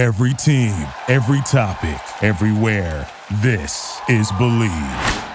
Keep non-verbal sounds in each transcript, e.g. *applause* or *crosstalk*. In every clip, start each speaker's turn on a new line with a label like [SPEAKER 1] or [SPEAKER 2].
[SPEAKER 1] Every team, every topic, everywhere. This is BLEAV.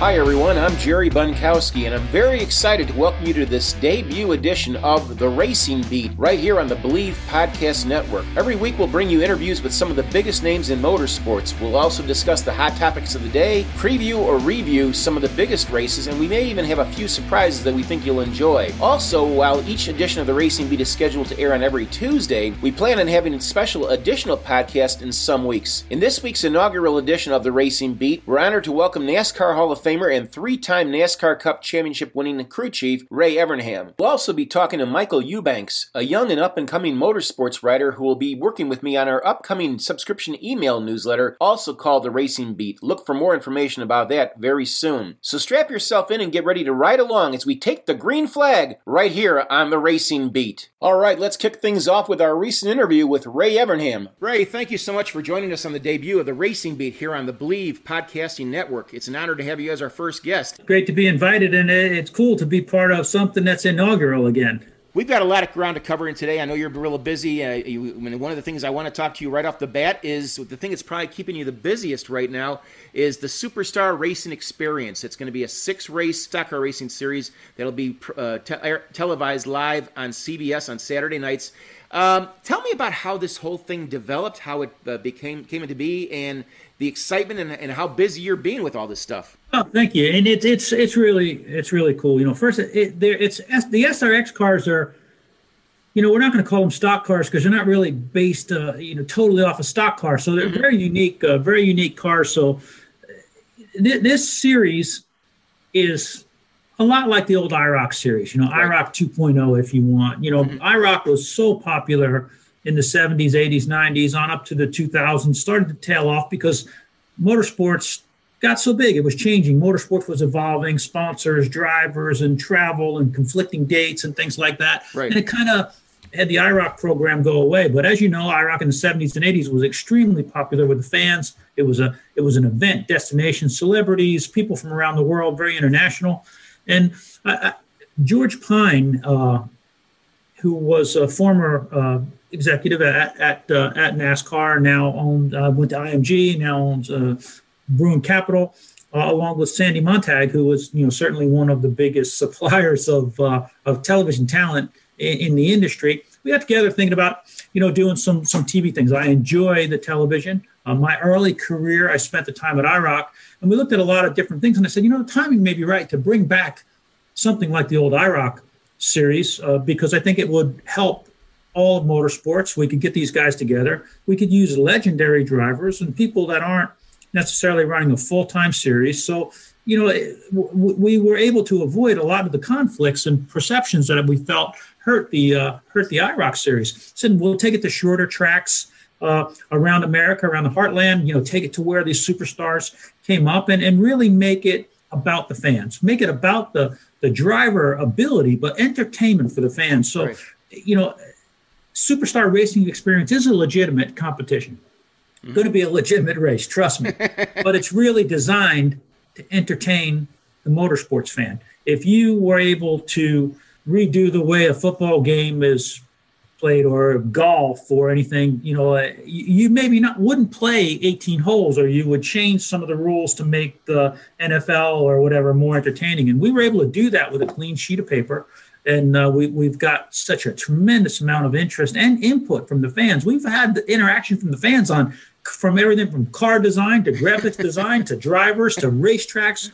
[SPEAKER 2] Hi, everyone. I'm Jerry Bonkowski, and I'm very excited to welcome you to this debut edition of The Racing Beat right here on the BLEAV Podcast Network. Every week, we'll bring you interviews with some of the biggest names in motorsports. We'll also discuss the hot topics of the day, preview or review some of the biggest races, and we may even have a few surprises that we think you'll enjoy. Also, while each edition of The Racing Beat is scheduled to air on every Tuesday, we plan on having a special additional podcast in some weeks. In this week's inaugural edition of The Racing Beat, we're honored to welcome NASCAR Hall of Famer and three time NASCAR Cup Championship winning crew chief Ray Evernham. We'll also be talking to Michael Eubanks, a young and up and coming motorsports writer who will be working with me on our upcoming subscription email newsletter, also called The Racing Beat. Look for more information about that very soon. So strap yourself in and get ready to ride along as we take the green flag right here on The Racing Beat. All right, let's kick things off with our recent interview with Ray Evernham. Ray, thank you so much for joining us on the debut of The Racing Beat here on the BLEAV Podcasting Network. It's an honor to have you as our first guest.
[SPEAKER 3] Great to be invited, and it's cool to be part of something that's inaugural again.
[SPEAKER 2] We've got a lot of ground to cover in today. I know you're really busy. Uh, you, one of the things I want to talk to you right off the bat is the thing that's probably keeping you the busiest right now is the Superstar Racing Experience. It's going to be a six-race stock car racing series that'll be uh, te- televised live on CBS on Saturday nights. Um, tell me about how this whole thing developed, how it uh, became came into be, and the excitement and, and how busy you're being with all this stuff.
[SPEAKER 3] Oh, thank you. And it's it's it's really it's really cool. You know, first it, there it's the SRX cars are, you know, we're not going to call them stock cars because they're not really based, uh, you know, totally off a of stock car. So they're mm-hmm. very unique, uh, very unique cars. So th- this series is a lot like the old IROC series. You know, right. IROC 2.0, if you want. You know, mm-hmm. IROC was so popular in the 70s, 80s, 90s, on up to the 2000s, started to tail off because motorsports got so big. It was changing. Motorsports was evolving, sponsors, drivers, and travel, and conflicting dates and things like that.
[SPEAKER 2] Right.
[SPEAKER 3] And it kind of had the IROC program go away. But as you know, IROC in the 70s and 80s was extremely popular with the fans. It was a it was an event, destination, celebrities, people from around the world, very international. And George Pine, uh, who was a former uh, executive at at, uh, at NASCAR, now owned uh, went to IMG, now owns uh, Bruin Capital, uh, along with Sandy Montag, who was you know certainly one of the biggest *laughs* suppliers of uh, of television talent in, in, the industry. We got together thinking about you know doing some some TV things. I enjoy the television. Uh, my early career, I spent the time at IROC, and we looked at a lot of different things. And I said, you know, the timing may be right to bring back something like the old IROC series because I think it would help all of motorsports. We could get these guys together. We could use legendary drivers and people that aren't necessarily running a full time series. So, you know, we were able to avoid a lot of the conflicts and perceptions that we felt hurt the uh, hurt the IROC series. Said we'll take it to shorter tracks uh, around America, around the heartland. You know, take it to where these superstars came up, and and really make it about the fans, make it about the the driver ability, but entertainment for the fans. So, right. you know, superstar racing experience is a legitimate competition. Mm-hmm. Going to be a legitimate race, trust me. *laughs* but it's really designed to entertain the motorsports fan. If you were able to redo the way a football game is played or golf or anything, you know, uh, you maybe not wouldn't play 18 holes or you would change some of the rules to make the NFL or whatever more entertaining. And we were able to do that with a clean sheet of paper and uh, we, we've got such a tremendous amount of interest and input from the fans. We've had the interaction from the fans on from everything from car design to graphics *laughs* design to drivers to racetracks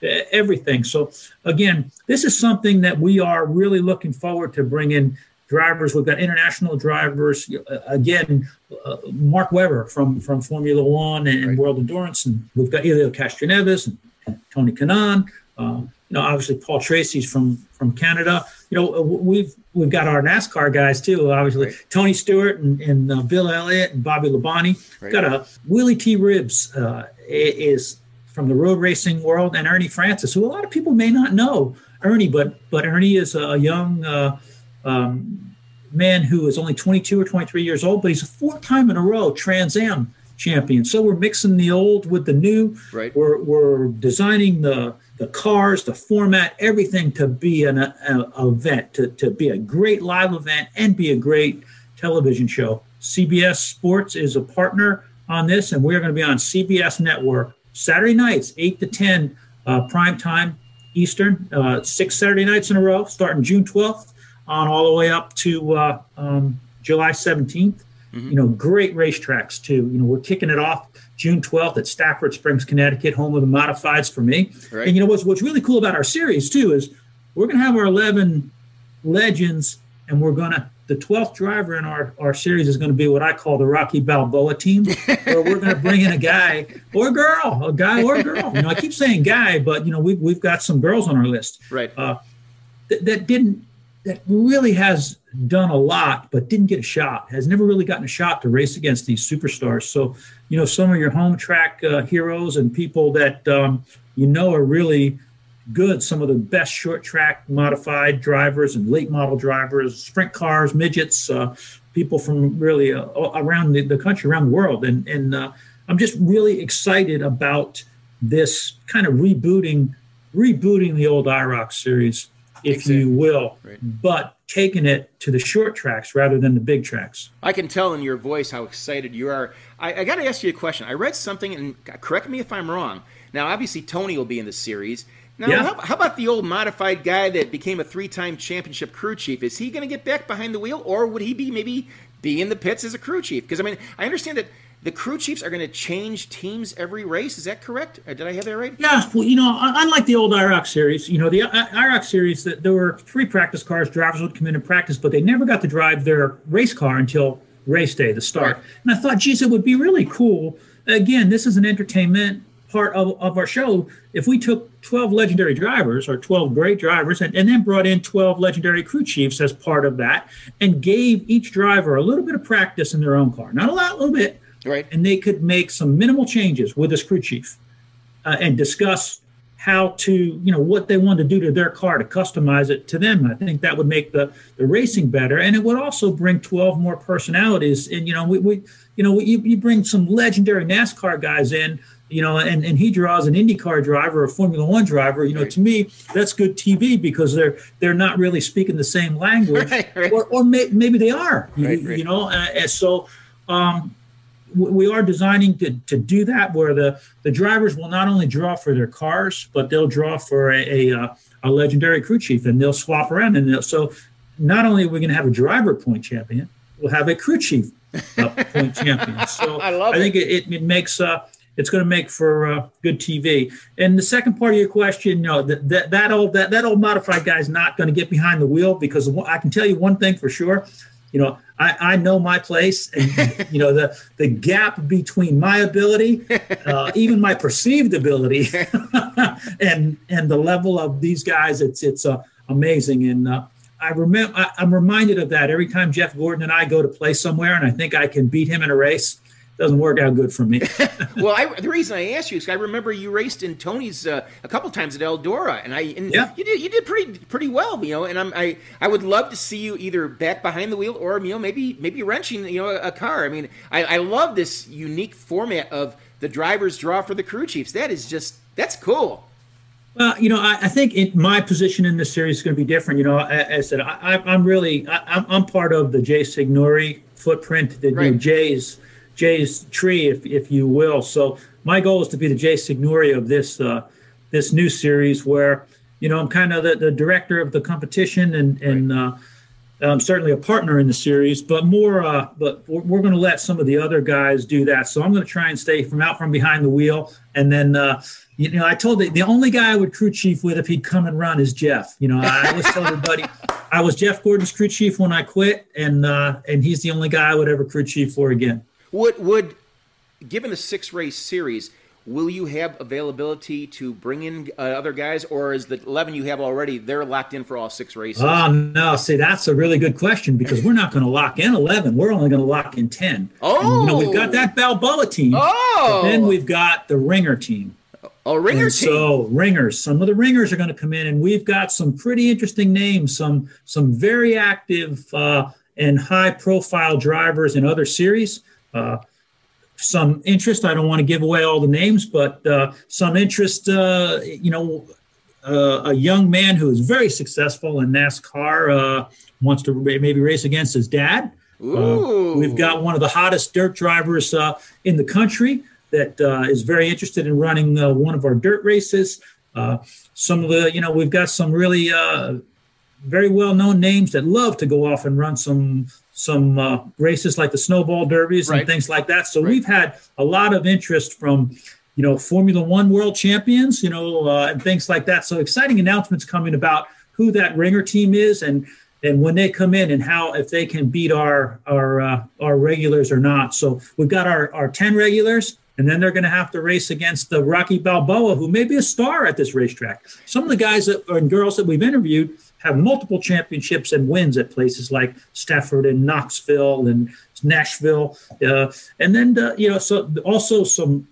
[SPEAKER 3] to everything. So again, this is something that we are really looking forward to bringing drivers. We've got international drivers. Again, uh, Mark Webber from from Formula One and, right. World Endurance, and we've got Helio Castroneves and Tony Kanaan. Uh, you know, obviously Paul Tracy's from from Canada. You know, we've we've got our NASCAR guys too. Obviously, right. Tony Stewart and, and uh, Bill Elliott and Bobby Labonte. Right. Got a Willy T. Ribbs uh, is from the road racing world, and Ernie Francis, who a lot of people may not know. Ernie, but but Ernie is a young uh, um, man who is only 22 or 23 years old, but he's a four time in a row Trans Am champion. So we're mixing the old with the new.
[SPEAKER 2] Right.
[SPEAKER 3] We're we're designing the the cars, the format, everything to be an a, event, to, to be a great live event and be a great television show. CBS Sports is a partner on this, and we're going to be on CBS Network Saturday nights, 8 to 10 uh, prime time Eastern, uh, six Saturday nights in a row, starting June 12th on all the way up to uh, um, July 17th. Mm-hmm. You know, great racetracks too. You know, we're kicking it off June 12th at Stafford Springs, Connecticut, home of the modifieds for me. Right. And you know what's what's really cool about our series too is we're going to have our 11 legends, and we're going to the 12th driver in our, our series is going to be what I call the Rocky Balboa team, *laughs* where we're going to bring in a guy or a girl, a guy or a girl. You know, I keep saying guy, but you know, we've we've got some girls on our list.
[SPEAKER 2] Right. Uh,
[SPEAKER 3] that, that didn't that really has done a lot, but didn't get a shot. Has never really gotten a shot to race against these superstars. So, you know, some of your home track uh, heroes and people that um, you know are really good. Some of the best short track modified drivers and late model drivers, sprint cars, midgets, uh, people from really uh, around the, the, country, around the world. And, and uh, I'm just really excited about this kind of rebooting, rebooting the old IROC series, if exactly. you will, right. but taking it to the short tracks rather than the big tracks.
[SPEAKER 2] I can tell in your voice how excited you are. I, I got to ask you a question. I read something, and correct me if I'm wrong. Now, obviously, Tony will be in the series. Now, yeah. how, how, about the old modified guy that became a three-time championship crew chief? Is he going to get back behind the wheel, or would he be maybe be in the pits as a crew chief? Because I mean, I understand that the crew chiefs are going to change teams every race. Is that correct? Or did I have that right?
[SPEAKER 3] Yeah. Well, you know, unlike the old IROC series, you know, the uh, IROC series, that there were three practice cars. Drivers would come in and practice, but they never got to drive their race car until race day, the start. Right. And I thought, geez, it would be really cool. Again, this is an entertainment part of, of our show if we took 12 legendary drivers or 12 great drivers and, and then brought in 12 legendary crew chiefs as part of that and gave each driver a little bit of practice in their own car not a lot a little bit
[SPEAKER 2] right
[SPEAKER 3] and they could make some minimal changes with this crew chief uh, and discuss how to you know what they want to do to their car to customize it to them i think that would make the the racing better and it would also bring 12 more personalities and you know we, we you know you, you bring some legendary nascar guys in you know, and, and he draws an IndyCar driver or a Formula One driver, you know, right. to me, that's good TV because they're they're not really speaking the same language, *laughs* right, right. or, or may, maybe they are, you, you know. Uh, and so um, we are designing to, to do that where the, the drivers will not only draw for their cars, but they'll draw for a, a, uh, a legendary crew chief and they'll swap around. And so not only are we going to have a driver point champion, we'll have a crew chief uh, point *laughs* champion. So I, love I think it, it, it makes uh, it's going to make for uh, good TV. And the second part of your question, no, that that, that old that, that old modified guy is not going to get behind the wheel because I can tell you one thing for sure. You know, I, I know my place, and *laughs* you know the the gap between my ability, uh, even my perceived ability, *laughs* and and the level of these guys, it's it's uh, amazing. And uh, I remember I, I'm reminded of that every time Jeff Gordon and I go to play somewhere, and I think I can beat him in a race doesn't work out good for me. *laughs*
[SPEAKER 2] well, I, the reason I asked you is I remember you raced in Tony's uh, a couple times at Eldora, and I and yeah. you did you did pretty pretty well, you know. And I'm, I I would love to see you either back behind the wheel or you know maybe maybe wrenching you know a, a car. I mean, I, I love this unique format of the drivers draw for the crew chiefs. That is just that's cool.
[SPEAKER 3] Well, you know, I, I think in my position in this series is going to be different. You know, as I said, I, am really I, am part of the Jay Signore footprint. The right. you know, Jay's Jay's tree, if, if you will. So my goal is to be the Jay Signore of this uh, this new series, where you know I'm kind of the, the director of the competition and and right. uh, I'm certainly a partner in the series, but more. Uh, but we're, we're going to let some of the other guys do that. So I'm going to try and stay from out from behind the wheel, and then. Uh, you know, I told the, the only guy I would crew chief with if he'd come and run is Jeff. You know, I always tell everybody *laughs* I was Jeff Gordon's crew chief when I quit, and uh, and he's the only guy I would ever crew chief for again.
[SPEAKER 2] Would would given the six race series, will you have availability to bring in uh, other guys, or is the eleven you have already they're locked in for all six races?
[SPEAKER 3] Oh no! See, that's a really good question because we're not going to lock in eleven. We're only going to lock in ten.
[SPEAKER 2] Oh,
[SPEAKER 3] and, you know, we've got that Balboa team.
[SPEAKER 2] Oh,
[SPEAKER 3] then we've got the Ringer team.
[SPEAKER 2] Oh, ringer
[SPEAKER 3] and
[SPEAKER 2] team.
[SPEAKER 3] So ringers, some of the ringers are going to come in, and we've got some pretty interesting names, some some very active uh, and high profile drivers in other series. Uh, some interest. I don't want to give away all the names, but uh, some interest. Uh, you know, uh, a young man who is very successful in NASCAR uh, wants to maybe race against his dad. We've got one of the hottest dirt drivers in the country that uh, is very interested in running uh, one of our dirt races. Uh, some of the, you know, we've got some really uh, very well-known names that love to go off and run some some uh, races like the snowball derbies
[SPEAKER 2] Right.
[SPEAKER 3] and things like that. So
[SPEAKER 2] Right.
[SPEAKER 3] we've had a lot of interest from, you know, Formula One world champions, you know, uh, and things like that. So exciting announcements coming about who that ringer team is and and when they come in and how if they can beat our our uh, our regulars or not. So we've got our our ten regulars, and then they're going to have to race against the Rocky Balboa, who may be a star at this racetrack. Some of the guys that, and girls that we've interviewed have multiple championships and wins at places like Stafford and Knoxville and Nashville, uh, and then uh, you know so also some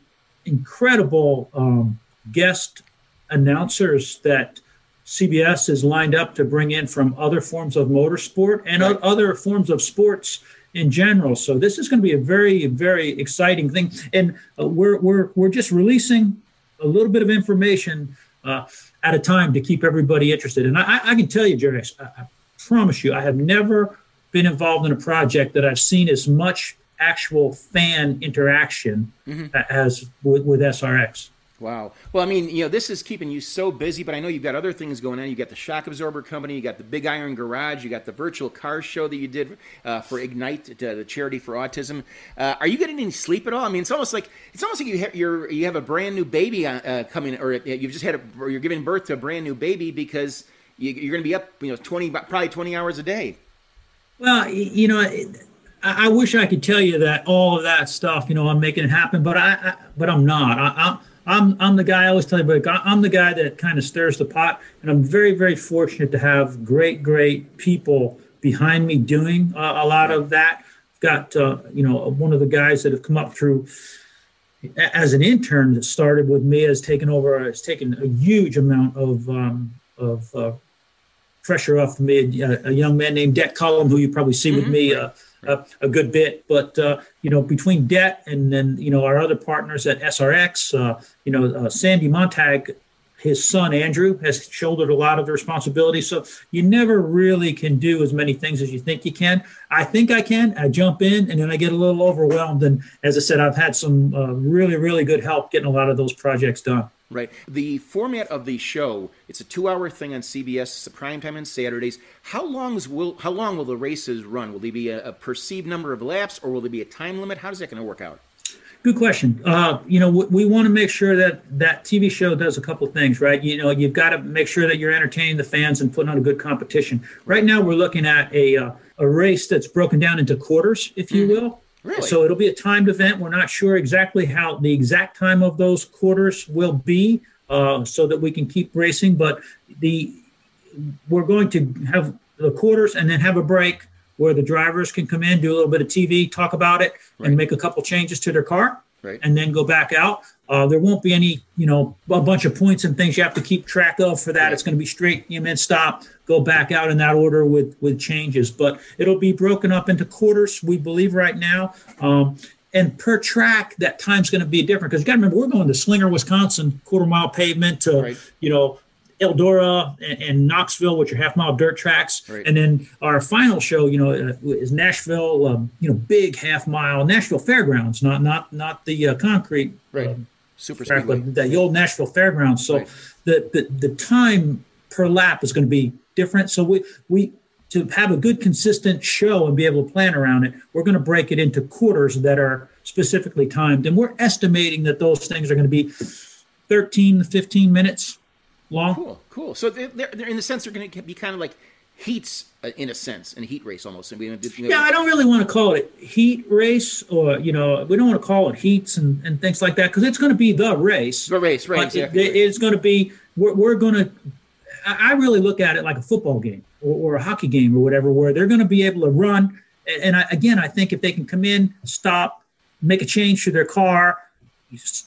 [SPEAKER 3] incredible um, guest announcers that CBS is lined up to bring in from other forms of motorsport and
[SPEAKER 2] Right.
[SPEAKER 3] other forms of sports in general. So this is going to be a very, very exciting thing, and uh, we're we're we're just releasing a little bit of information uh, at a time to keep everybody interested. And I, I- can tell you, Jerry, I, I promise you, I have never been involved in a project that I've seen as much actual fan interaction mm-hmm. a- as with, with SRX.
[SPEAKER 2] Wow. Well, I mean, you know, this is keeping you so busy, but I know you've got other things going on. You got the shock absorber company, you got the Big Iron Garage, you got the virtual car show that you did uh, for Ignite, uh, the charity for autism. Uh, are you getting any sleep at all? I mean, it's almost like it's almost like you ha- you're you have a brand new baby uh, uh, coming, or uh, you've just had a, or you're giving birth to a brand new baby because you, you're going to be up, you know, twenty probably twenty hours a day.
[SPEAKER 3] Well, you know, I, I wish I could tell you that all of that stuff, you know, I'm making it happen, but I, I but I'm not. I, I'm I'm I'm the guy I always tell you, but I'm the guy that kind of stirs the pot, and I'm very very fortunate to have great great people behind me doing uh, a lot of that. I've got uh, you know one of the guys that have come up through as an intern that started with me has taken over has taken a huge amount of um, of uh, pressure off me. A, a young man named Deck Cullum, who you probably see with me uh, a, good bit. But uh, you know, between debt and then you know our other partners at SRX, uh, you know, uh, Sandy Montag, his son Andrew has shouldered a lot of the responsibility. So you never really can do as many things as you think you can. I think I can. I jump in and then I get a little overwhelmed. And as I said, I've had some uh, really, really good help getting a lot of those projects done.
[SPEAKER 2] Right. The format of the show, it's a two-hour thing on CBS. It's a prime time on Saturdays. How long will how long will the races run? Will there be a, a perceived number of laps, or will there be a time limit? How's that going to work out?
[SPEAKER 3] Good question. Uh, you know, we, we want to make sure that that TV show does a couple things, right? You know, you've got to make sure that you're entertaining the fans and putting on a good competition. Right now, we're looking at a uh, a race that's broken down into quarters, if you will.
[SPEAKER 2] Really?
[SPEAKER 3] So it'll be a timed event. We're not sure exactly how the exact time of those quarters will be, uh, so that we can keep racing. But the we're going to have the quarters and then have a break where the drivers can come in, do a little bit of TV, talk about it,
[SPEAKER 2] Right.
[SPEAKER 3] and make a couple changes to their car,
[SPEAKER 2] Right.
[SPEAKER 3] and then go back out. Uh, there won't be any, you know, a bunch of points and things you have to keep track of for that.
[SPEAKER 2] Right.
[SPEAKER 3] It's going to be straight, you know, stop, go back out in that order with with changes. But it'll be broken up into quarters. We believe right now. Um, and per track, that time's going to be different because you got to remember we're going to Slinger, Wisconsin, quarter mile pavement to
[SPEAKER 2] Right.
[SPEAKER 3] you know Eldora and, and Knoxville, which are half mile dirt tracks,
[SPEAKER 2] Right.
[SPEAKER 3] and then our final show, you know, uh, is Nashville, um, you know, big half mile Nashville Fairgrounds, not not not the uh, concrete
[SPEAKER 2] Right.
[SPEAKER 3] um,
[SPEAKER 2] Super
[SPEAKER 3] track, but the old Nashville Fairgrounds. So
[SPEAKER 2] Right.
[SPEAKER 3] the, the the time per lap is going to be different. So we we to have a good consistent show and be able to plan around it, we're going to break it into quarters that are specifically timed, and we're estimating that those things are going to be 13 to 15 minutes long.
[SPEAKER 2] Cool, cool. So they're, they're, in the sense they're going to be kind of like heats uh, in a sense, in a heat race almost. And we, you know,
[SPEAKER 3] Yeah, I don't really want to call it heat race, or you know, we don't want to call it heats and, and things like that because it's going to be the race.
[SPEAKER 2] The race, right? Exactly.
[SPEAKER 3] it- it's going to be we're, we're going to. I really look at it like a football game or, or a hockey game or whatever, where they're going to be able to run. And- I, again, I think if they can come in, stop, make a change to their car,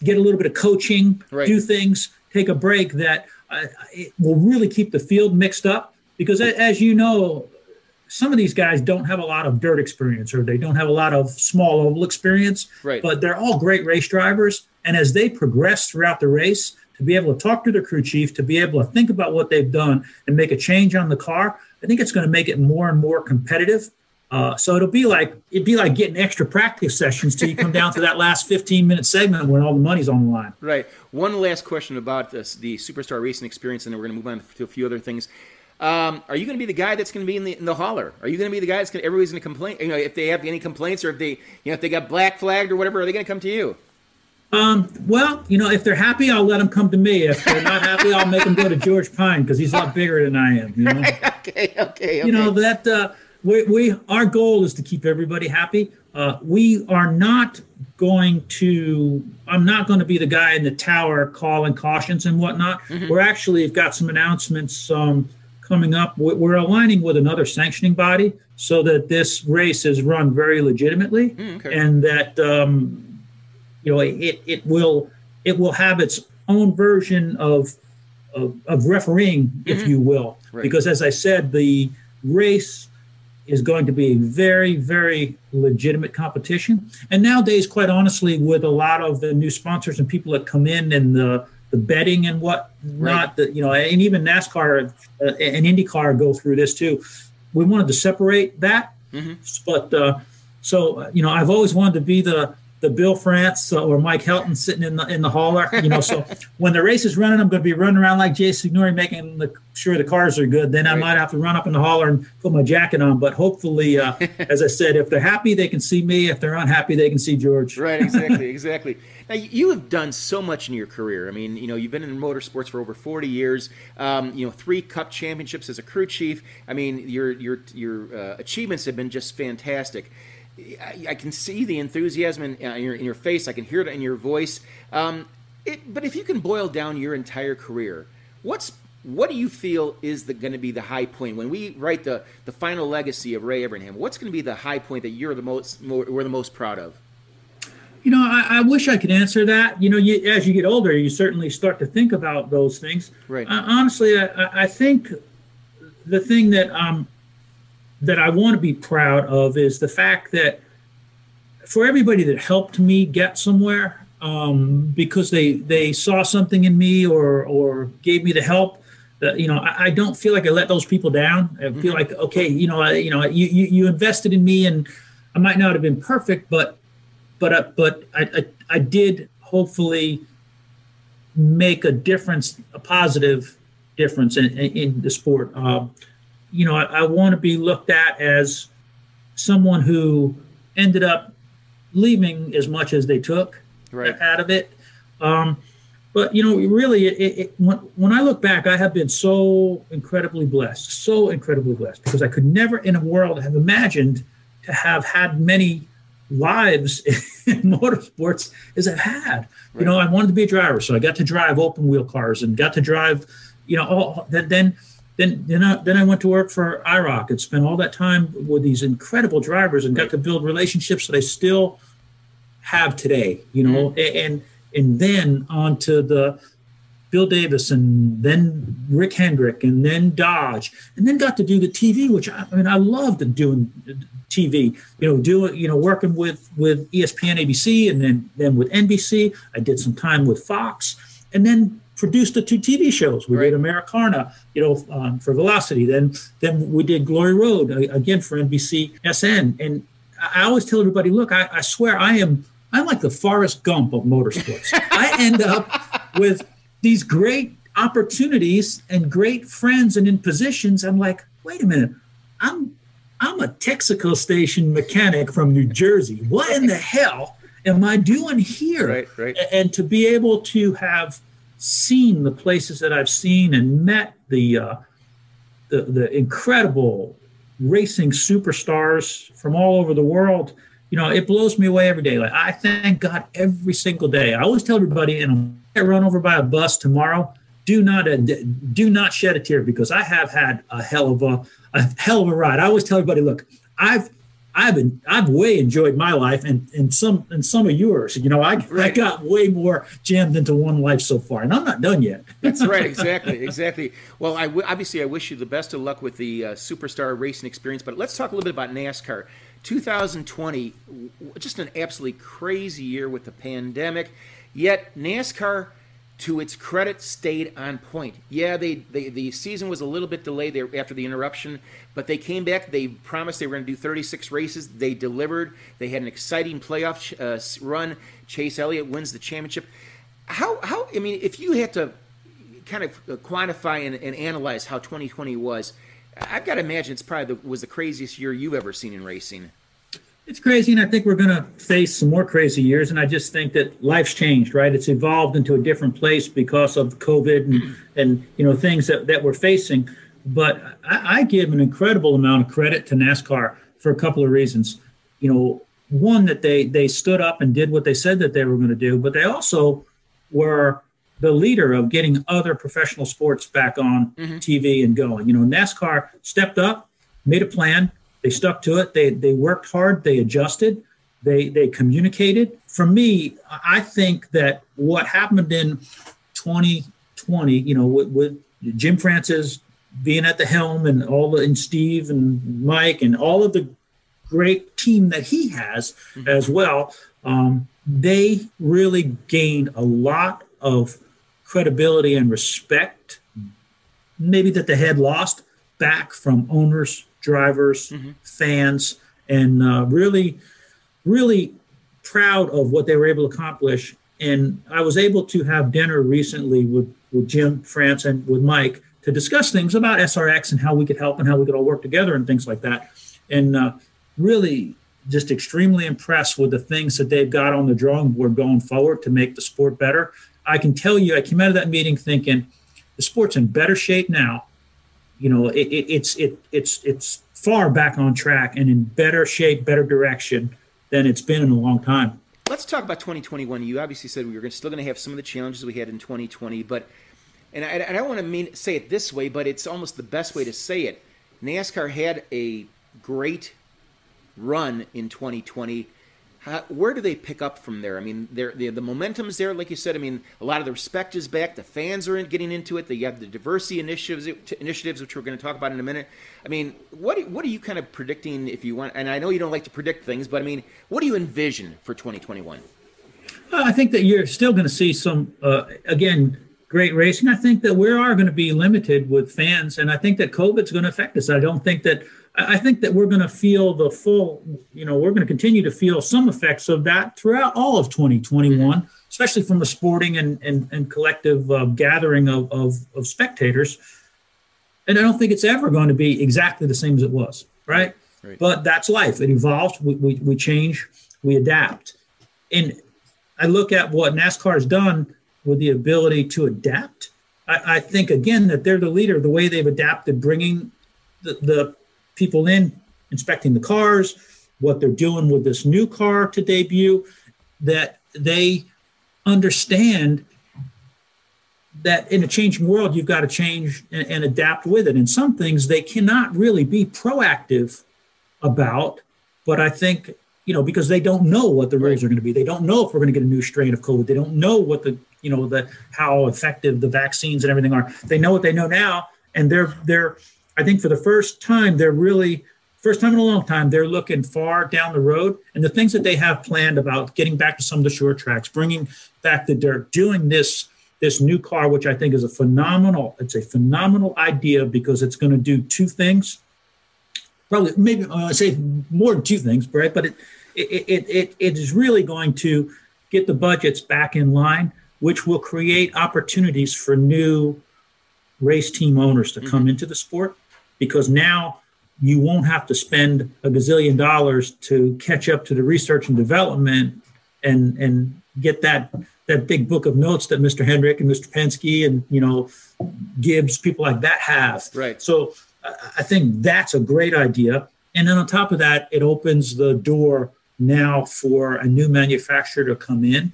[SPEAKER 3] get a little bit of coaching,
[SPEAKER 2] Right.
[SPEAKER 3] do things, take a break that uh, it will really keep the field mixed up. Because as you know, some of these guys don't have a lot of dirt experience or they don't have a lot of small oval experience,
[SPEAKER 2] Right.
[SPEAKER 3] but they're all great race drivers. And as they progress throughout the race, to be able to talk to their crew chief, to be able to think about what they've done and make a change on the car, I think it's going to make it more and more competitive. Uh, so it'll be like it'd be like getting extra practice sessions till you come down to that last 15 minute segment when all the money's on the line.
[SPEAKER 2] Right. One last question about this, the superstar racing experience, and then we're going to move on to a few other things. Um, are you going to be the guy that's going to be in the in the hauler? Are you going to be the guy that's going? to Everybody's going to complain. You know, if they have any complaints or if they, you know, if they got black flagged or whatever, are they going to come to you?
[SPEAKER 3] Um, well, you know, if they're happy, I'll let them come to me. If they're not happy, I'll make them go to George Pine because he's a lot bigger than I am. You know.
[SPEAKER 2] okay, *laughs* okay, okay.
[SPEAKER 3] you know that uh, we, we our goal is to keep everybody happy uh, we are not going to i'm not going to be the guy in the tower calling cautions and whatnot we're actually have got some announcements um, coming up We- we're aligning with another sanctioning body so that this race is run very legitimately
[SPEAKER 2] okay.
[SPEAKER 3] and that um, you know it, it will it will have its own version of of, of refereeing, if you will,
[SPEAKER 2] Right.
[SPEAKER 3] because as I said, the race is going to be a very, very legitimate competition. And nowadays, quite honestly, with a lot of the new sponsors and people that come in and the the betting and what not, the, you know, and even NASCAR uh, and IndyCar go through this too. We wanted to separate that, but uh, so you know, I've always wanted to be the the Bill France uh, or Mike Helton sitting in the in the hauler. You know, so *laughs* when the race is running, I'm going to be running around like Jay Signore, making the, sure the cars are good. Then I
[SPEAKER 2] Right.
[SPEAKER 3] might have to run up in the hauler and put my jacket on. But hopefully, uh, *laughs* as I said, if they're happy, they can see me. If they're unhappy, they can see George.
[SPEAKER 2] Right, exactly, *laughs* exactly. Now you have done so much in your career. I mean, you know, you've been in motorsports for over forty years. Um, you know, three Cup championships as a crew chief. I mean, your your your uh, achievements have been just fantastic. I, I can see the enthusiasm in, uh, in, your, in your face. I can hear it in your voice. Um, it, but if you can boil down your entire career, what's what do you feel is going to be the high point when we write the, the final legacy of Ray Evernham? What's going to be the high point that you're the most more, we're the most proud of?
[SPEAKER 3] You know, I, I wish I could answer that. You know, you, as you get older, you certainly start to think about those things.
[SPEAKER 2] Right.
[SPEAKER 3] Uh, honestly, I- I, I think the thing that um that I want to be proud of is the fact that for everybody that helped me get somewhere, um, because they they saw something in me or or gave me the help. Uh, you know, I, I don't feel like I let those people down. I feel like okay, you know, I, you know, you, you you invested in me, and I might not have been perfect, but but uh, but I, I I did hopefully make a difference, a positive difference in, in, in the sport. Um, you know, I, I want to be looked at as someone who ended up leaving as much as they took
[SPEAKER 2] Right.
[SPEAKER 3] out of it. Um, but you know, really, it, it, when, when I look back, I have been so incredibly blessed, so incredibly blessed, because I could never in a world have imagined to have had many lives *laughs* in motorsports as I've had. You know, I wanted to be a driver, so I got to drive open wheel cars and got to drive, you know, all then then then then I, then I went to work for IROC and spent all that time with these incredible drivers and got to build relationships that I still have today. You know, mm-hmm. A- and and then on to the Bill Davis and then Rick Hendrick and then Dodge and then got to do the TV, which I, I mean I loved doing TV. You know, doing you know working with with ESPN, ABC, and then then with NBC. I did some time with Fox, and then produced the two TV shows. We
[SPEAKER 2] Right.
[SPEAKER 3] did AmeriCarna, you know, um, for Velocity. Then then we did Glory Road uh, again for NBC SN. And I I always tell everybody, look, I, I swear I am I'm like the Forrest Gump of motorsports. *laughs* I end up with these great opportunities and great friends and in positions. I'm like, wait a minute, I'm I'm a Texaco station mechanic from New Jersey. What in the hell am I doing here?
[SPEAKER 2] Right, right.
[SPEAKER 3] And to be able to have seen the places that I've seen and met the uh, the, the incredible racing superstars from all over the world, you know, it blows me away every day. Like I thank God every single day. I always tell everybody, and gonna run over by a bus tomorrow. Do not uh, do not shed a tear because I have had a hell of a a hell of a ride. I always tell everybody, look, I've I've been I've way enjoyed my life and and some and some of yours. You know, I right. I got way more jammed into one life so far, and I'm not done yet.
[SPEAKER 2] That's right, *laughs* exactly, exactly. Well, I w- obviously I wish you the best of luck with the uh, superstar racing experience. But let's talk a little bit about NASCAR. 2020, just an absolutely crazy year with the pandemic. Yet NASCAR to its credit, stayed on point. Yeah, they, they the season was a little bit delayed there after the interruption, but they came back. They promised they were going to do 36 races. They delivered. They had an exciting playoff uh, run. Chase Elliott wins the championship. How how I mean, if you had to kind of uh, quantify and, and analyze how 2020 was, I've got to imagine it's probably the, was the craziest year you've ever seen in racing.
[SPEAKER 3] It's crazy, and I think we're going to face some more crazy years. And I just think that life's changed, right? It's evolved into a different place because of COVID and, and you know things that, that we're facing. But I, I give an incredible amount of credit to NASCAR for a couple of reasons. You know, one that they they stood up and did what they said that they were going to do, but they also were the leader of getting other professional sports back on mm-hmm. TV and going. You know, NASCAR stepped up, made a plan, they stuck to it. They they worked hard. They adjusted. They they communicated. For me, I think that what happened in 2020, you know, with, with Jim France being at the helm and all the and Steve and Mike and all of the great team that he has mm-hmm. as well, um, they really gained a lot of credibility and respect, maybe that they had lost back from owners, drivers, mm-hmm. fans, and uh, really, really proud of what they were able to accomplish. And I was able to have dinner recently with, with Jim France and with Mike to discuss things about SRX and how we could help and how we could all work together and things like that. And uh, really just extremely impressed with the things that they've got on the drawing board going forward to make the sport better. I can tell you, I came out of that meeting thinking the sport's in better shape now you know, it, it, it's it, it's it's far back on track and in better shape, better direction than it's been in a long time.
[SPEAKER 2] Let's talk about 2021. You obviously said we were still going to have some of the challenges we had in 2020, but and I, I don't want to mean say it this way, but it's almost the best way to say it. NASCAR had a great run in 2020 how, where do they pick up from there? I mean, the, the momentum's there, like you said. I mean, a lot of the respect is back. The fans are in, getting into it. They have the diversity initiatives, initiatives, which we're going to talk about in a minute. I mean, what what are you kind of predicting if you want? And I know you don't like to predict things, but I mean, what do you envision for 2021?
[SPEAKER 3] I think that you're still going to see some, uh, again, great racing. I think that we are going to be limited with fans, and I think that COVID's going to affect us. I don't think that I think that we're going to feel the full, you know, we're going to continue to feel some effects of that throughout all of 2021, mm-hmm. especially from the sporting and, and, and collective uh, gathering of, of, of, spectators. And I don't think it's ever going to be exactly the same as it was, right? right. But that's life. It evolves, we, we, we change, we adapt. And I look at what NASCAR has done with the ability to adapt. I, I think, again, that they're the leader, the way they've adapted, bringing the, the people in inspecting the cars, what they're doing with this new car to debut, that they understand that in a changing world, you've got to change and, and, adapt with it. And some things they cannot really be proactive about. But I think, you know, because they don't know what the rules are going to be. They don't know if we're going to get a new strain of COVID. They don't know what the, you know, the how effective the vaccines and everything are. They know what they know now, and they're they're I think for the first time, they're really, first time in a long time, they're looking far down the road. And the things that they have planned about getting back to some of the short tracks, bringing back the dirt, doing this this new car, which I think is a phenomenal, it's a phenomenal idea because it's going to do two things. Probably, maybe I say more than two things, right? But it, it, it, it, it is really going to get the budgets back in line, which will create opportunities for new race team owners to come mm-hmm. into the sport because now you won't have to spend a gazillion dollars to catch up to the research and development and and get that that big book of notes that Mr. Hendrick and Mr. Penske and you know Gibbs people like that have.
[SPEAKER 2] Right.
[SPEAKER 3] So I think that's a great idea. And then on top of that, it opens the door now for a new manufacturer to come in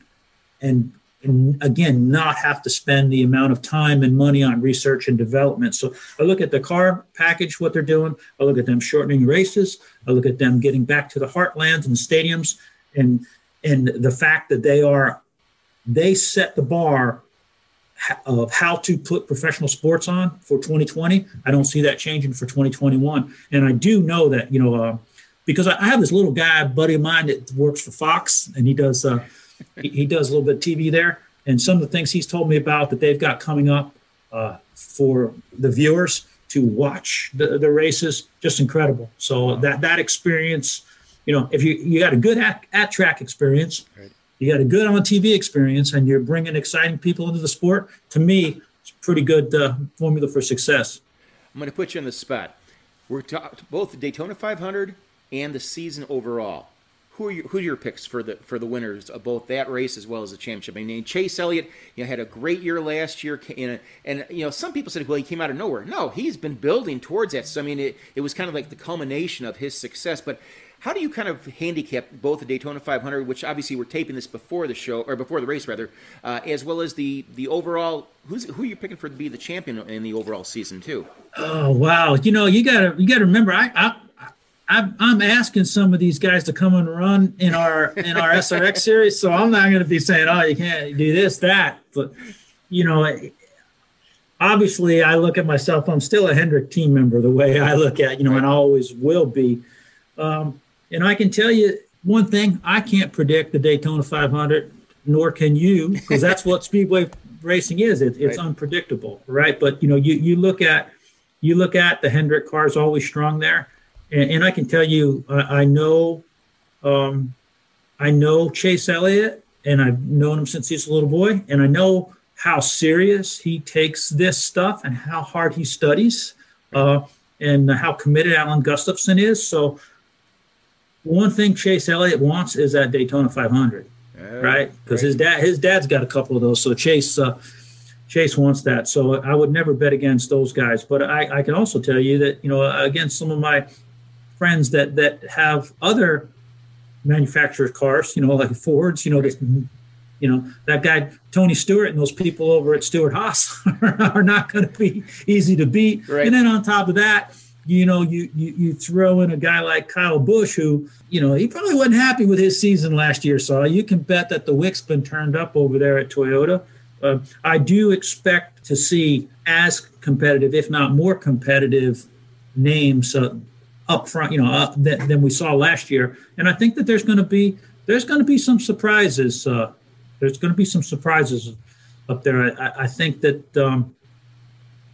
[SPEAKER 3] and and again not have to spend the amount of time and money on research and development. So i look at the car package what they're doing. I look at them shortening races. I look at them getting back to the heartlands and stadiums. And and the fact that they are they set the bar of how to put professional sports on for 2020 i don't see that changing for 2021 and i do know that you know uh, because I have this little guy buddy of mine that works for fox and he does uh, he, he, does a little bit of tv there and some of the things he's told me about that they've got coming up uh, for the viewers to watch the, the races just incredible so wow. that that experience you know if you you got a good at, at track experience right you got a good on TV experience and you're bringing exciting people into the sport, to me, it's a pretty good uh, formula for success.
[SPEAKER 2] I'm going to put you on the spot. We're ta- both the Daytona 500 and the season overall. Who are, your, who are your picks for the for the winners of both that race as well as the championship? I mean, Chase Elliott, you know, had a great year last year, and, and you know, some people said, well, he came out of nowhere. No, he's been building towards that. So I mean, it, it was kind of like the culmination of his success. But how do you kind of handicap both the Daytona 500, which obviously we're taping this before the show or before the race rather, uh, as well as the the overall? Who's who are you picking for to be the champion in the overall season too?
[SPEAKER 3] Oh wow! You know you gotta you gotta remember I. I I'm I'm asking some of these guys to come and run in our in our SRX series, so I'm not going to be saying, "Oh, you can't do this, that." But you know, obviously, I look at myself. I'm still a Hendrick team member, the way I look at you know, and I always will be. Um, and I can tell you one thing: I can't predict the Daytona 500, nor can you, because that's what *laughs* speedway racing is. It, it's right. unpredictable, right? But you know, you you look at you look at the Hendrick cars always strong there, and, and I can tell you, I, I know, um, I know Chase Elliott, and I've known him since he's a little boy, and I know how serious he takes this stuff and how hard he studies, uh, and how committed Alan Gustafson is. So one thing Chase Elliott wants is that Daytona 500, right? Because his dad his dad's got a couple of those. So Chase uh, Chase wants that. So I would never bet against those guys. But I, I can also tell you that you know against some of my friends that that have other manufacturers cars, you know, like Fords, you know, this, you know that guy Tony Stewart and those people over at Stewart-Haas *laughs* are not going to be easy to beat. Right. And then on top of that you know, you, you you throw in a guy like Kyle Busch, who you know he probably wasn't happy with his season last year. So you can bet that the wick's been turned up over there at Toyota. Uh, I do expect to see as competitive, if not more competitive, names uh, up front. You know, uh, than, than, we saw last year. And I think that there's going to be there's going to be some surprises. Uh, there's going to be some surprises up there. I, I think that. Um,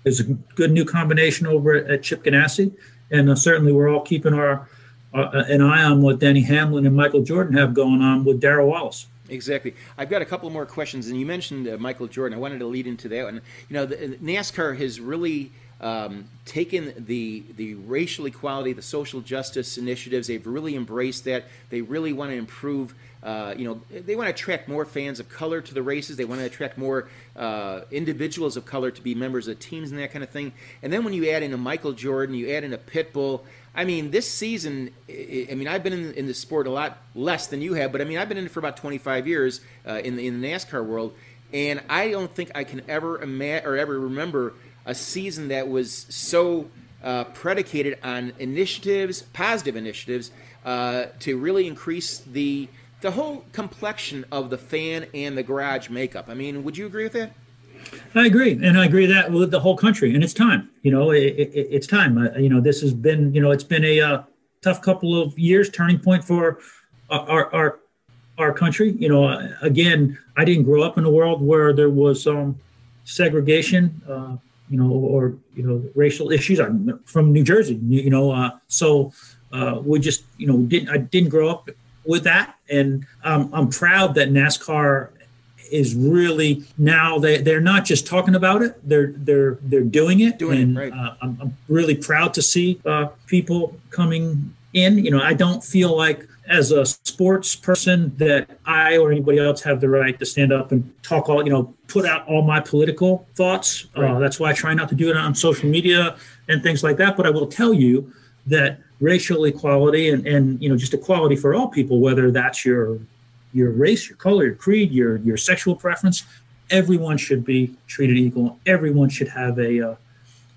[SPEAKER 3] there's a good new combination over at Chip Ganassi, and uh, certainly we're all keeping our uh, an eye on what Denny Hamlin and Michael Jordan have going on with Darrell Wallace.
[SPEAKER 2] Exactly. I've got a couple more questions, and you mentioned uh, Michael Jordan. I wanted to lead into that one. You know, the, NASCAR has really um, taken the the racial equality, the social justice initiatives. They've really embraced that. They really want to improve uh, you know, they want to attract more fans of color to the races. They want to attract more uh, individuals of color to be members of teams and that kind of thing. And then when you add in a Michael Jordan, you add in a Pitbull. I mean, this season, I mean, I've been in, in the sport a lot less than you have, but I mean, I've been in it for about 25 years uh, in, the, in the NASCAR world, and I don't think I can ever imagine or ever remember a season that was so uh, predicated on initiatives, positive initiatives, uh, to really increase the the whole complexion of the fan and the garage makeup. I mean, would you agree with that?
[SPEAKER 3] I agree, and I agree that with the whole country. And it's time. You know, it, it, it's time. Uh, you know, this has been. You know, it's been a uh, tough couple of years, turning point for our our our country. You know, uh, again, I didn't grow up in a world where there was um, segregation. You know, or you know, racial issues. I'm from New Jersey. You know, uh, so uh, we just you know didn't I didn't grow up with that. And um, I'm proud that NASCAR is really now they they're not just talking about it they're they're they're doing it
[SPEAKER 2] doing
[SPEAKER 3] and
[SPEAKER 2] it, right.
[SPEAKER 3] uh, I'm, I'm, really proud to see uh, people coming in you know i don't feel like as a sports person that i or anybody else have the right to stand up and talk all you know put out all my political thoughts uh, right. uh, that's why i try not to do it on social media and things like that but i will tell you that racial equality and, and you know just equality for all people whether that's your your race, your color, your creed, your your sexual preference. Everyone should be treated equal. Everyone should have a uh,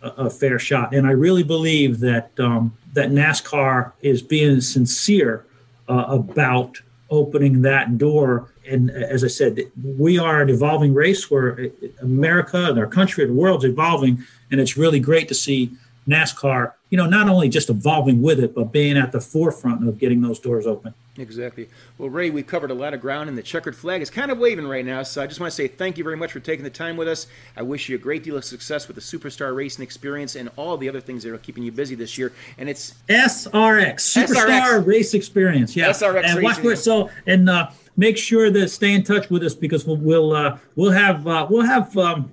[SPEAKER 3] a, a fair shot. And I really believe that um, that NASCAR is being sincere uh, about opening that door. And as I said, we are an evolving race where America and our country and the world's evolving, and it's really great to see NASCAR, you know, not only just evolving with it, but being at the forefront of getting those doors open.
[SPEAKER 2] Exactly. Well, Ray, we've covered a lot of ground, and the checkered flag is kind of waving right now. So I just want to say thank you very much for taking the time with us. I wish you a great deal of success with the Superstar Racing Experience and all the other things that are keeping you busy this year. And it's
[SPEAKER 3] SRX Superstar SRX. Race Experience. Yeah,
[SPEAKER 2] SRX
[SPEAKER 3] and
[SPEAKER 2] watch
[SPEAKER 3] where, so and uh, make sure to stay in touch with us because we'll we'll uh, we'll have uh, we'll have. Um,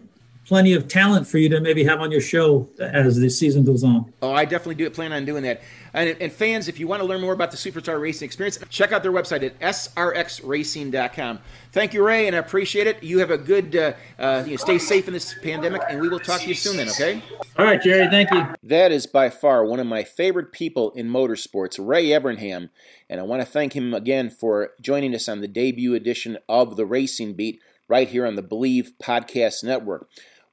[SPEAKER 3] plenty of talent for you to maybe have on your show as the season goes on.
[SPEAKER 2] Oh, I definitely do plan on doing that. And, and, fans, if you want to learn more about the Superstar Racing experience, check out their website at srxracing.com. Thank you, Ray, and I appreciate it. You have a good, uh, uh, you know, stay safe in this pandemic, and we will talk to you soon then, okay?
[SPEAKER 3] All right, Jerry, thank you.
[SPEAKER 2] That is by far one of my favorite people in motorsports, Ray Evernham, and I want to thank him again for joining us on the debut edition of The Racing Beat right here on the BLEAV Podcast Network.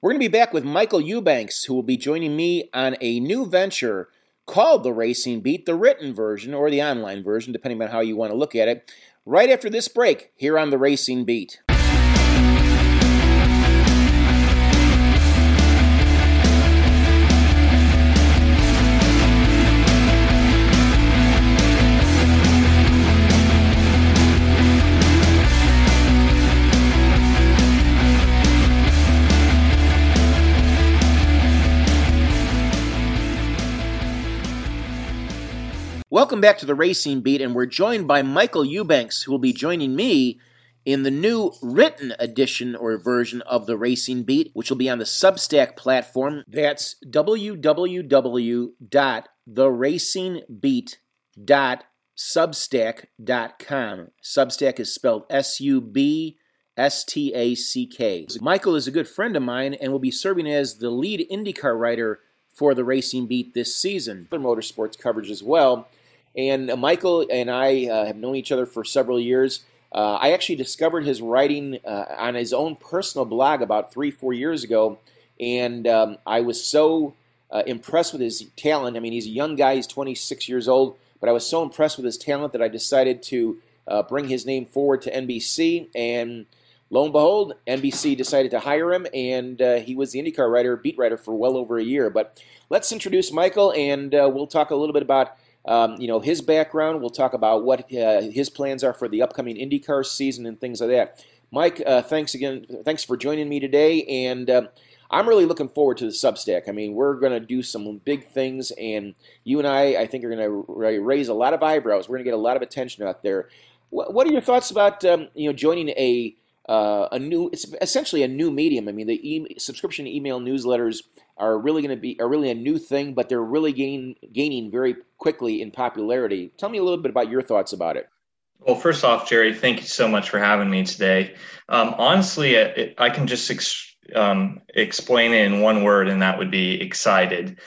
[SPEAKER 2] We're going to be back with Michael Eubanks, who will be joining me on a new venture called The Racing Beat, the written version or the online version, depending on how you want to look at it, right after this break here on The Racing Beat. Welcome back to the Racing Beat, and we're joined by Michael Eubanks, who will be joining me in the new written edition or version of the Racing Beat, which will be on the Substack platform. That's www.theracingbeat.substack.com. Substack is spelled S U B S T A C K. Michael is a good friend of mine and will be serving as the lead IndyCar writer for the Racing Beat this season. Other motorsports coverage as well. And uh, Michael and I uh, have known each other for several years. Uh, I actually discovered his writing uh, on his own personal blog about three, four years ago, and um, I was so uh, impressed with his talent. I mean, he's a young guy; he's 26 years old, but I was so impressed with his talent that I decided to uh, bring his name forward to NBC. And lo and behold, NBC decided to hire him, and he was the IndyCar writer, beat writer for well over a year. But let's introduce Michael, and we'll talk a little bit about um, you know his background. We'll talk about what uh, his plans are for the upcoming IndyCar season and things like that. Mike, uh, thanks again. Thanks for joining me today, and uh, I'm really looking forward to the Substack. I mean, we're going to do some big things, and you and I, I think, are going to raise a lot of eyebrows. We're going to get a lot of attention out there. What are your thoughts about um, you know joining a uh, a new, it's essentially a new medium. I mean, the e- subscription email newsletters are really going to be are really a new thing, but they're really gaining gaining very quickly in popularity. Tell me a little bit about your thoughts about it.
[SPEAKER 4] Well, first off, Jerry, thank you so much for having me today. Um, honestly, it, I can just ex- um, explain it in one word, and that would be excited.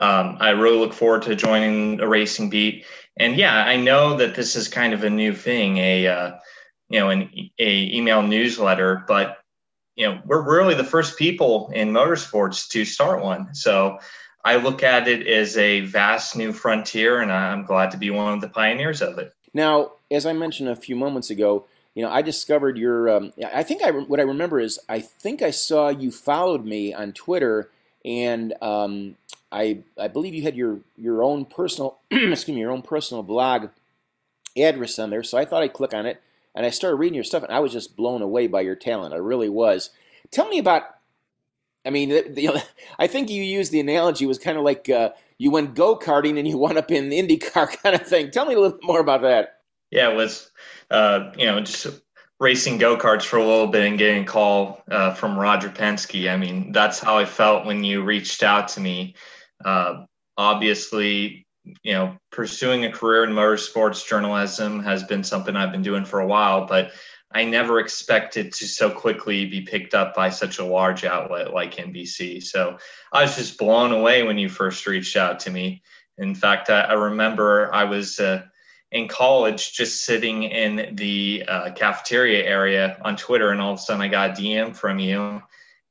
[SPEAKER 4] Um, I really look forward to joining a racing beat, and yeah, I know that this is kind of a new thing, a uh, you know, an a email newsletter, but you know, we're really the first people in motorsports to start one. So I look at it as a vast new frontier, and I'm glad to be one of the pioneers of it.
[SPEAKER 2] Now, as I mentioned a few moments ago, you know, I discovered your. Um, I think I what I remember is I think I saw you followed me on Twitter, and um, I I believe you had your your own personal *clears throat* excuse me your own personal blog address on there. So I thought I'd click on it, and I started reading your stuff, and I was just blown away by your talent. I really was. Tell me about. I mean, the, the, *laughs* I think you used the analogy was kind of like uh, you went go karting and you *laughs* wound up in IndyCar *laughs* kind of thing. Tell me a little bit more about that.
[SPEAKER 4] Yeah, it was uh, you know just racing go karts for a little bit and getting a call uh, from Roger Penske. I mean, that's how I felt when you reached out to me. Uh, obviously, you know, pursuing a career in motorsports journalism has been something I've been doing for a while, but I never expected to so quickly be picked up by such a large outlet like NBC. So I was just blown away when you first reached out to me. In fact, I, I remember I was uh, in college just sitting in the uh, cafeteria area on Twitter, and all of a sudden I got a DM from you,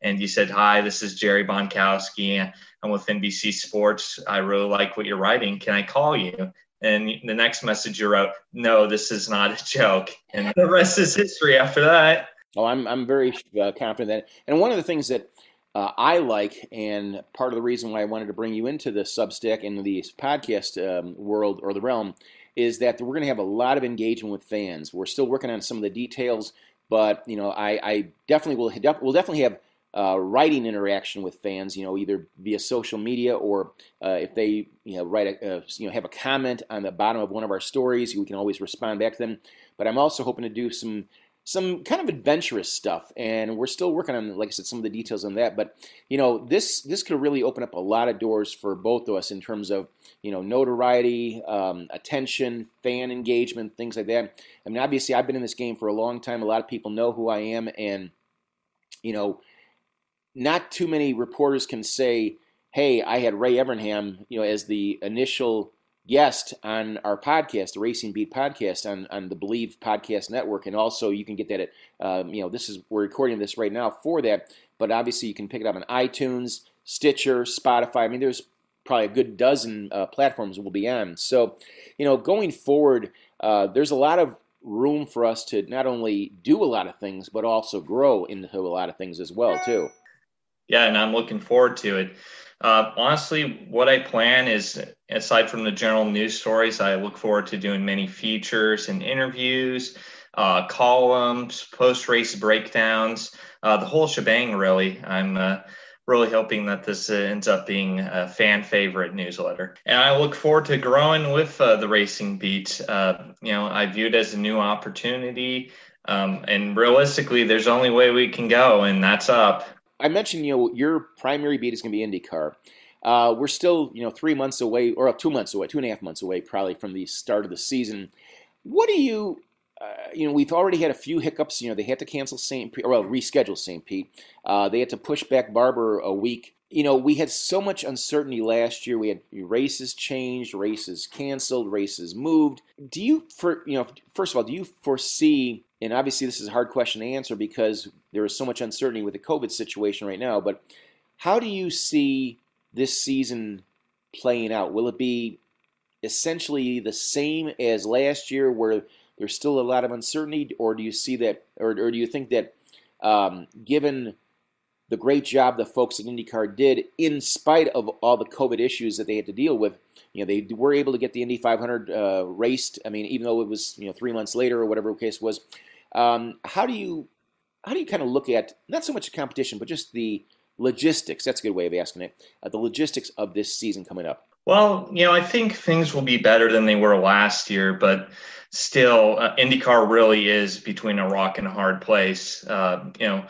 [SPEAKER 4] and you said, "Hi, this is Jerry Bonkowski. I'm with NBC Sports. I really like what you're writing. Can I call you?" And the next message you wrote, "No, this is not a joke," and the rest is history. After that.
[SPEAKER 2] Oh, I'm I'm very uh, confident that, and one of the things that uh, I like, and part of the reason why I wanted to bring you into the Substack and the podcast um, world or the realm is that we're going to have a lot of engagement with fans. We're still working on some of the details, but you know, I, I definitely will. We'll definitely have uh, writing interaction with fans. You know, either via social media or uh, if they you know write a, uh, you know have a comment on the bottom of one of our stories, we can always respond back to them. But I'm also hoping to do some some kind of adventurous stuff, and we're still working on, like I said, some of the details on that. But you know, this this could really open up a lot of doors for both of us in terms of you know notoriety, um, attention, fan engagement, things like that. I mean, obviously, I've been in this game for a long time. A lot of people know who I am, and you know, not too many reporters can say, "Hey, I had Ray Evernham," you know, as the initial guest on our podcast, the Racing Beat podcast on, on the BLEAV Podcast Network. And also, you can get that at, um, you know, this is, we're recording this right now for that, but obviously you can pick it up on iTunes, Stitcher, Spotify. I mean, there's probably a good dozen uh, platforms we'll be on. So, you know, going forward, uh, there's a lot of room for us to not only do a lot of things, but also grow into a lot of things as well, too.
[SPEAKER 4] Yeah, and I'm looking forward to it. Uh, honestly, what I plan is, aside from the general news stories, I look forward to doing many features and interviews, uh, columns, post race breakdowns, uh, the whole shebang, really. I'm uh, really hoping that this ends up being a fan favorite newsletter. And I look forward to growing with uh, the Racing Beat. Uh, you know, I view it as a new opportunity. Um, and realistically, there's only way we can go, and that's up.
[SPEAKER 2] I mentioned, you know, your primary beat is going to be IndyCar. Uh, we're still, you know, three months away, or two months away, two and a half months away, probably from the start of the season. What do you, uh, you know, we've already had a few hiccups. You know, they had to cancel St. Pete, or well, reschedule St. Pete. Uh, they had to push back Barber a week. You know, we had so much uncertainty last year. We had races changed, races canceled, races moved. Do you, for you know, first of all, do you foresee and obviously this is a hard question to answer because there is so much uncertainty with the COVID situation right now. But how do you see this season playing out? Will it be essentially the same as last year, where there's still a lot of uncertainty, or do you see that, or, or do you think that, um, given the great job the folks at IndyCar did, in spite of all the COVID issues that they had to deal with, you know, they were able to get the Indy 500 uh, raced. I mean, even though it was you know three months later or whatever the case was, um, how do you how do you kind of look at not so much the competition, but just the logistics? That's a good way of asking it. Uh, the logistics of this season coming up.
[SPEAKER 4] Well, you know, I think things will be better than they were last year, but still, uh, IndyCar really is between a rock and a hard place. Uh, you know,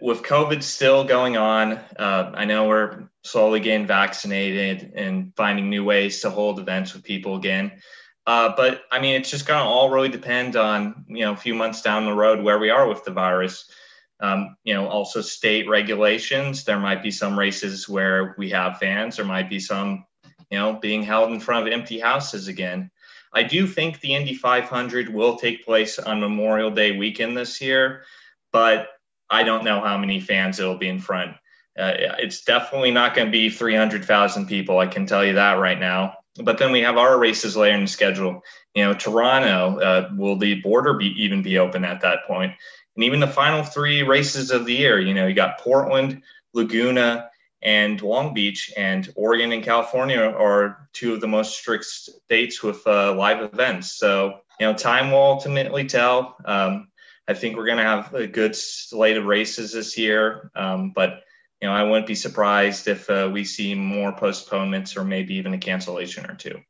[SPEAKER 4] with COVID still going on, uh, I know we're slowly getting vaccinated and finding new ways to hold events with people again. Uh, but I mean, it's just going to all really depend on, you know, a few months down the road where we are with the virus. Um, you know, also state regulations. There might be some races where we have fans. There might be some, you know, being held in front of empty houses again. I do think the Indy 500 will take place on Memorial Day weekend this year, but I don't know how many fans it'll be in front. Uh, it's definitely not going to be 300,000 people. I can tell you that right now. But then we have our races later in the schedule. You know, Toronto, uh, will the border be even be open at that point? And even the final three races of the year, you know, you got Portland, Laguna, and Long Beach, and Oregon and California are two of the most strict states with uh, live events. So, you know, time will ultimately tell. Um, I think we're going to have a good slate of races this year, um, but you know, I wouldn't be surprised if uh, we see more postponements or maybe even a cancellation or two.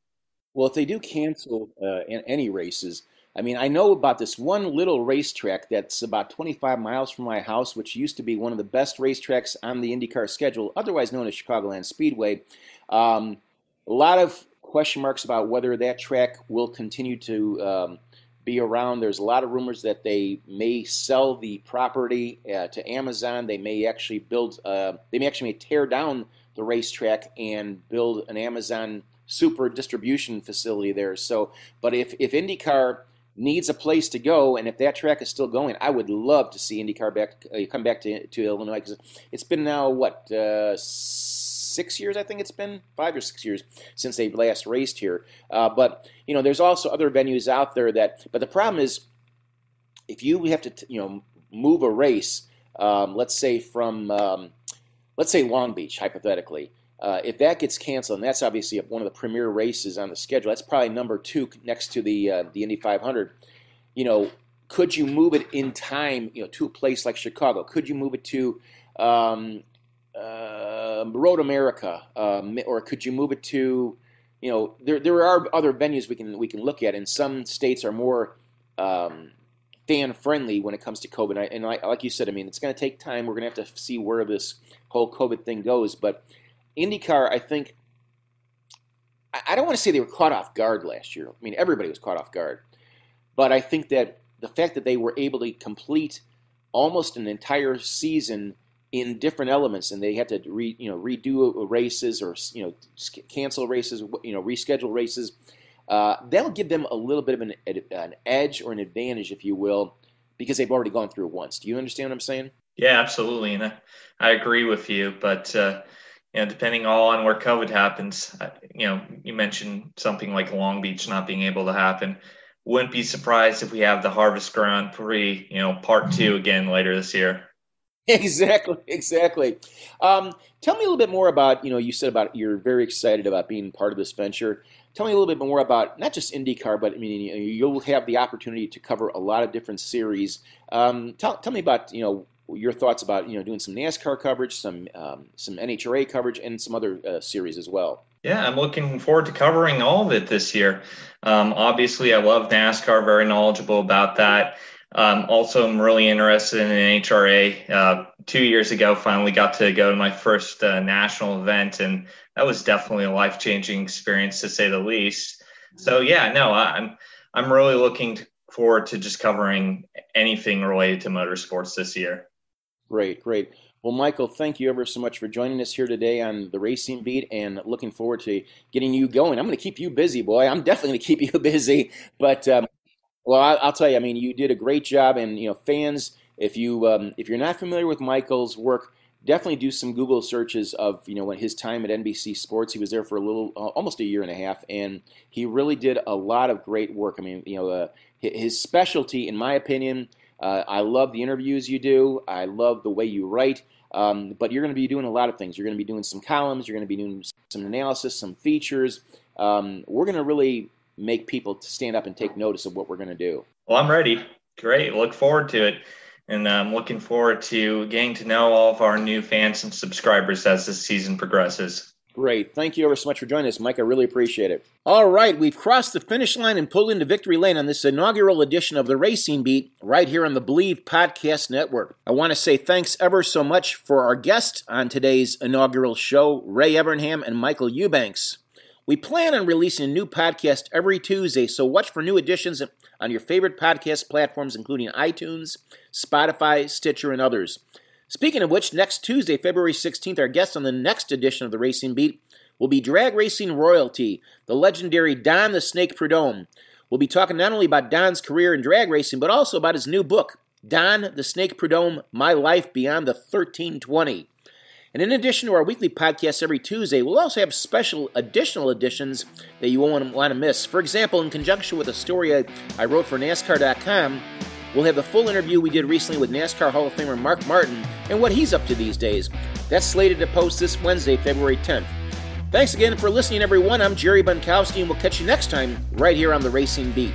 [SPEAKER 2] Well, if they do cancel uh, any races, I mean, I know about this one little racetrack that's about 25 miles from my house, which used to be one of the best racetracks on the IndyCar schedule, otherwise known as Chicagoland Speedway. Um, a lot of question marks about whether that track will continue to um, be around. There's a lot of rumors that they may sell the property uh, to Amazon. They may actually build, uh, they may actually tear down the racetrack and build an Amazon super distribution facility there. So, but if if IndyCar needs a place to go, and if that track is still going, I would love to see IndyCar back uh, come back to, to Illinois because it's been now what uh, six years, I think it's been five or six years since they last raced here. Uh, but you know, there's also other venues out there that. But the problem is, if you have to you know move a race, um, let's say from um, let's say Long Beach, hypothetically. Uh, if that gets canceled, and that's obviously one of the premier races on the schedule, that's probably number two next to the uh, the Indy 500. You know, could you move it in time? You know, to a place like Chicago? Could you move it to um, uh, Road America, um, or could you move it to? You know, there there are other venues we can we can look at, and some states are more um, fan friendly when it comes to COVID. And, I, and I, like you said, I mean, it's going to take time. We're going to have to see where this whole COVID thing goes, but IndyCar, I think, I don't want to say they were caught off guard last year. I mean, everybody was caught off guard. But I think that the fact that they were able to complete almost an entire season in different elements, and they had to re, you know redo races or you know cancel races, you know reschedule races. Uh, that'll give them a little bit of an, an edge or an advantage, if you will, because they've already gone through it once. Do you understand what I'm saying?
[SPEAKER 4] Yeah, absolutely, and I, I agree with you. But uh, you know, depending all on where COVID happens, you know, you mentioned something like Long Beach not being able to happen. Wouldn't be surprised if we have the Harvest Grand Prix, you know, part two again later this year.
[SPEAKER 2] Exactly, exactly. Um, tell me a little bit more about, you know, you said about you're very excited about being part of this venture. Tell me a little bit more about not just IndyCar, but I mean, you'll have the opportunity to cover a lot of different series. Um, tell, tell me about, you know, your thoughts about you know doing some NASCAR coverage, some um, some NHRA coverage, and some other uh, series as well.
[SPEAKER 4] Yeah, I'm looking forward to covering all of it this year. Um, obviously, I love NASCAR, very knowledgeable about that. Um, also, I'm really interested in NHRA. Uh, two years ago, finally got to go to my first uh, national event, and that was definitely a life changing experience to say the least. So, yeah, no, I'm I'm really looking forward to just covering anything related to motorsports this year.
[SPEAKER 2] Great, great. Well, Michael, thank you ever so much for joining us here today on the Racing Beat and looking forward to getting you going. I'm going to keep you busy, boy. I'm definitely going to keep you *laughs* busy. But, um, well, I, will tell you, I mean, you did a great job. And, you know, fans, if, you, um, if you're not familiar with Michael's work, definitely do some Google searches of, you know, his time at NBC Sports. He was there for a little, uh, almost a year and a half. And he really did a lot of great work. I mean, you know, uh, his specialty, in my opinion, uh, I love the interviews you do. I love the way you write. Um, but you're going to be doing a lot of things. You're going to be doing some columns. You're going to be doing some analysis, some features. Um, we're going to really make people to stand up and take notice of what we're going to do.
[SPEAKER 4] Well, I'm ready. Great. Look forward to it. And I'm looking forward to getting to know all of our new fans and subscribers as this season progresses.
[SPEAKER 2] Great. Thank you ever so much for joining us, Mike. I really appreciate it. All right, we've crossed the finish line and pulled into victory lane on this inaugural edition of the Racing Beat right here on the BLEAV Podcast Network. I want to say thanks ever so much for our guests on today's inaugural show, Ray Evernham and Michael Eubanks. We plan on releasing a new podcast every Tuesday, so watch for new editions on your favorite podcast platforms, including iTunes, Spotify, Stitcher, and others. Speaking of which, next Tuesday, February 16th, our guest on the next edition of the Racing Beat will be drag racing royalty, the legendary Don the Snake Prudhomme. We'll be talking not only about Don's career in drag racing, but also about his new book, Don the Snake Prudhomme My Life Beyond the 1320. And in addition to our weekly podcast every Tuesday, we'll also have special additional editions that you won't want to miss. For example, in conjunction with a story I, wrote for NASCAR.com, We'll have the full interview we did recently with NASCAR Hall of Famer Mark Martin and what he's up to these days. That's slated to post this Wednesday, February 10th. Thanks again for listening, everyone. I'm Jerry Bonkowski, and we'll catch you next time right here on the Racing Beat.